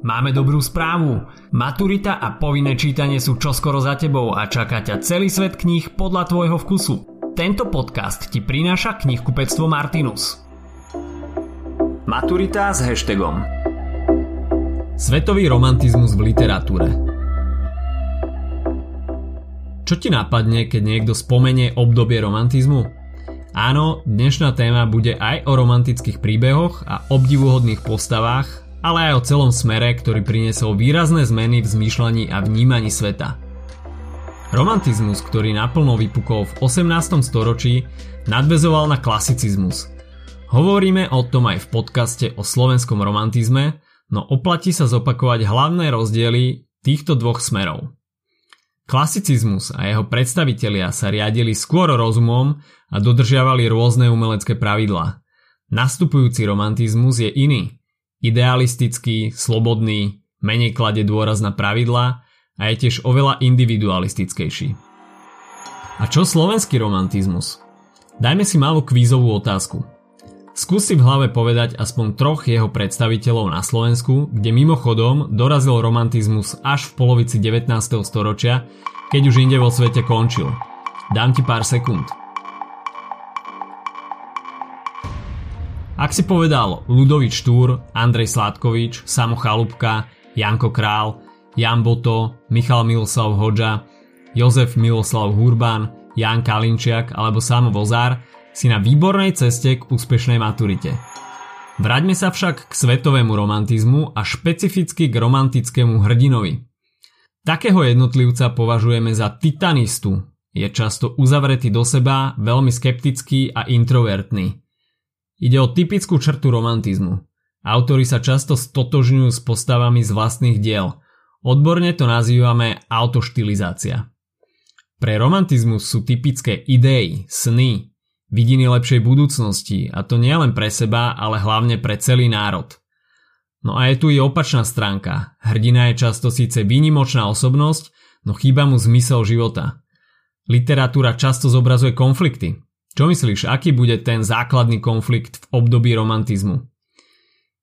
Máme dobrú správu. Maturita a povinné čítanie sú čoskoro za tebou a čaká ťa celý svet kníh podľa tvojho vkusu. Tento podcast ti prináša knihkupectvo Martinus. Maturita s hashtagom Svetový romantizmus v literatúre Čo ti napadne, keď niekto spomenie obdobie romantizmu? Áno, dnešná téma bude aj o romantických príbehoch a obdivuhodných postavách, ale aj o celom smere, ktorý priniesol výrazné zmeny v zmýšľaní a vnímaní sveta. Romantizmus, ktorý naplno vypukol v 18. storočí, nadvezoval na klasicizmus. Hovoríme o tom aj v podcaste o slovenskom romantizme, no oplatí sa zopakovať hlavné rozdiely týchto dvoch smerov. Klasicizmus a jeho predstavitelia sa riadili skôr rozumom a dodržiavali rôzne umelecké pravidlá. Nastupujúci romantizmus je iný – idealistický, slobodný, menej klade dôraz na pravidlá a je tiež oveľa individualistickejší. A čo slovenský romantizmus? Dajme si malú kvízovú otázku. Skús si v hlave povedať aspoň troch jeho predstaviteľov na Slovensku, kde mimochodom dorazil romantizmus až v polovici 19. storočia, keď už inde vo svete končil. Dám ti pár sekúnd. Ak si povedal Ludovič Štúr, Andrej Sládkovič, Samo Chalúbka, Janko Král, Jan Boto, Michal Miloslav Hoďa, Jozef Miloslav Hurban, Jan Kalinčiak alebo Samo Vozár, si na výbornej ceste k úspešnej maturite. Vráťme sa však k svetovému romantizmu a špecificky k romantickému hrdinovi. Takého jednotlivca považujeme za titanistu. Je často uzavretý do seba, veľmi skeptický a introvertný. Ide o typickú črtu romantizmu. Autori sa často stotožňujú s postavami z vlastných diel. Odborne to nazývame autoštilizácia. Pre romantizmus sú typické idei, sny, vidiny lepšej budúcnosti a to nie len pre seba, ale hlavne pre celý národ. No a je tu i opačná stránka. Hrdina je často síce výnimočná osobnosť, no chýba mu zmysel života. Literatúra často zobrazuje konflikty, čo myslíš, aký bude ten základný konflikt v období romantizmu?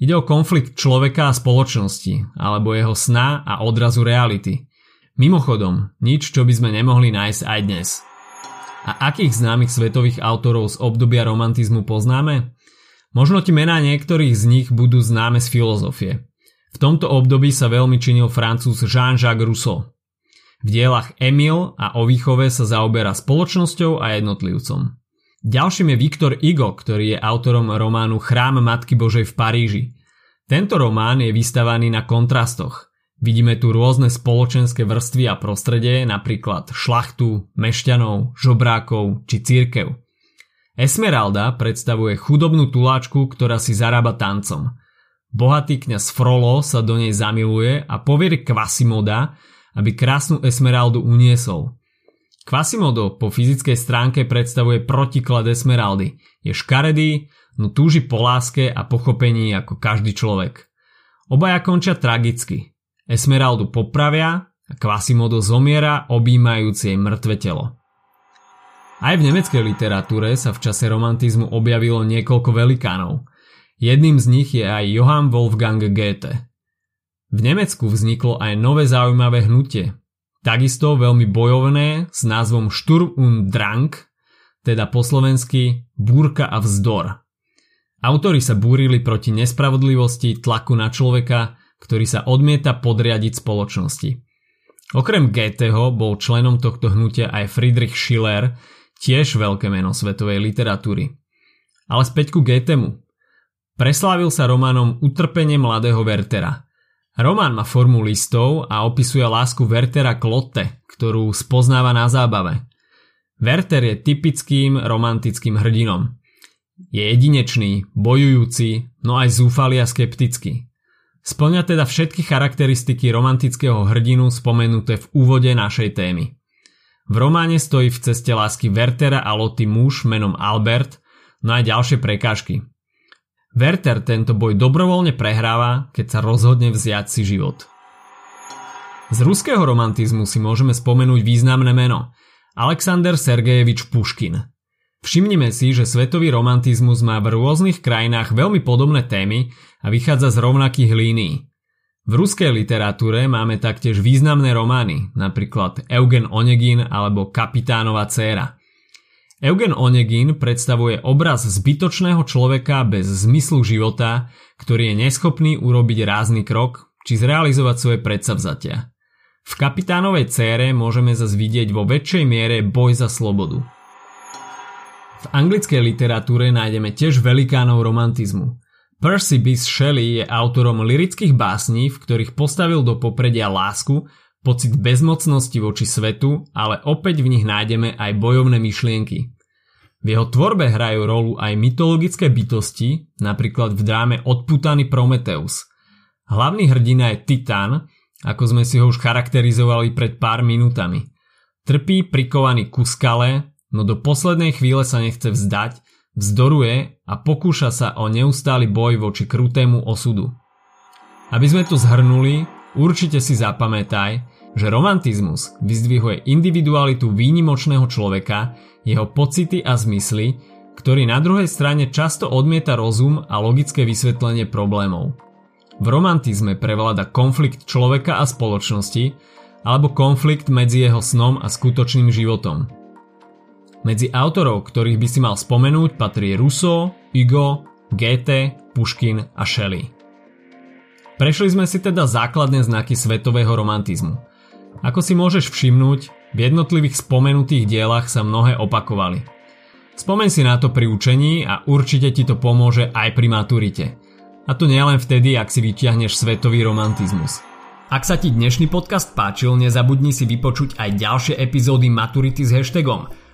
Ide o konflikt človeka a spoločnosti, alebo jeho sna a odrazu reality. Mimochodom, nič, čo by sme nemohli nájsť aj dnes. A akých známych svetových autorov z obdobia romantizmu poznáme? Možno ti mená niektorých z nich budú známe z filozofie. V tomto období sa veľmi činil francúz Jean-Jacques Rousseau. V dielach Emil a o výchove sa zaoberá spoločnosťou a jednotlivcom. Ďalším je Viktor Igo, ktorý je autorom románu Chrám Matky Božej v Paríži. Tento román je vystavaný na kontrastoch. Vidíme tu rôzne spoločenské vrstvy a prostredie, napríklad šlachtu, mešťanov, žobrákov či církev. Esmeralda predstavuje chudobnú tuláčku, ktorá si zarába tancom. Bohatý kňaz Frollo sa do nej zamiluje a povieri Quasimoda, aby krásnu Esmeraldu uniesol. Quasimodo po fyzickej stránke predstavuje protiklad Esmeraldy. Je škaredý, no túži po láske a pochopení ako každý človek. Obaja končia tragicky. Esmeraldu popravia a Quasimodo zomiera objímajúci jej mŕtve telo. Aj v nemeckej literatúre sa v čase romantizmu objavilo niekoľko velikánov. Jedným z nich je aj Johann Wolfgang Goethe. V Nemecku vzniklo aj nové zaujímavé hnutie, Takisto veľmi bojovné s názvom Sturm und Drang, teda po slovensky búrka a vzdor. Autori sa búrili proti nespravodlivosti, tlaku na človeka, ktorý sa odmieta podriadiť spoločnosti. Okrem Goetheho bol členom tohto hnutia aj Friedrich Schiller, tiež veľké meno svetovej literatúry. Ale späť ku Goethemu. Preslávil sa románom Utrpenie mladého Wertera – Román má formu listov a opisuje lásku Wertera k Lotte, ktorú spoznáva na zábave. Werther je typickým romantickým hrdinom. Je jedinečný, bojujúci, no aj zúfalý a skeptický. Splňa teda všetky charakteristiky romantického hrdinu spomenuté v úvode našej témy. V románe stojí v ceste lásky Wertera a Loty muž menom Albert, no aj ďalšie prekážky. Werther tento boj dobrovoľne prehráva, keď sa rozhodne vziať si život. Z ruského romantizmu si môžeme spomenúť významné meno Alexander Sergejevič Puškin. Všimnime si, že svetový romantizmus má v rôznych krajinách veľmi podobné témy a vychádza z rovnakých línií. V ruskej literatúre máme taktiež významné romány, napríklad Eugen Onegin alebo Kapitánova dcéra. Eugen Onegin predstavuje obraz zbytočného človeka bez zmyslu života, ktorý je neschopný urobiť rázny krok či zrealizovať svoje predsavzatia. V kapitánovej cére môžeme zase vidieť vo väčšej miere boj za slobodu. V anglickej literatúre nájdeme tiež velikánov romantizmu. Percy Bysshe Shelley je autorom lirických básní, v ktorých postavil do popredia lásku, pocit bezmocnosti voči svetu, ale opäť v nich nájdeme aj bojovné myšlienky. V jeho tvorbe hrajú rolu aj mytologické bytosti, napríklad v dráme Odputaný Prometeus. Hlavný hrdina je Titán, ako sme si ho už charakterizovali pred pár minútami. Trpí prikovaný ku skale, no do poslednej chvíle sa nechce vzdať, vzdoruje a pokúša sa o neustály boj voči krutému osudu. Aby sme to zhrnuli, určite si zapamätaj, že romantizmus vyzdvihuje individualitu výnimočného človeka, jeho pocity a zmysly, ktorý na druhej strane často odmieta rozum a logické vysvetlenie problémov. V romantizme prevláda konflikt človeka a spoločnosti, alebo konflikt medzi jeho snom a skutočným životom. Medzi autorov, ktorých by si mal spomenúť, patrí Rousseau, Hugo, Goethe, Puškin a Shelley. Prešli sme si teda základné znaky svetového romantizmu – ako si môžeš všimnúť, v jednotlivých spomenutých dielach sa mnohé opakovali. Spomeň si na to pri učení a určite ti to pomôže aj pri maturite. A to nielen vtedy, ak si vyťahneš svetový romantizmus. Ak sa ti dnešný podcast páčil, nezabudni si vypočuť aj ďalšie epizódy Maturity s hashtagom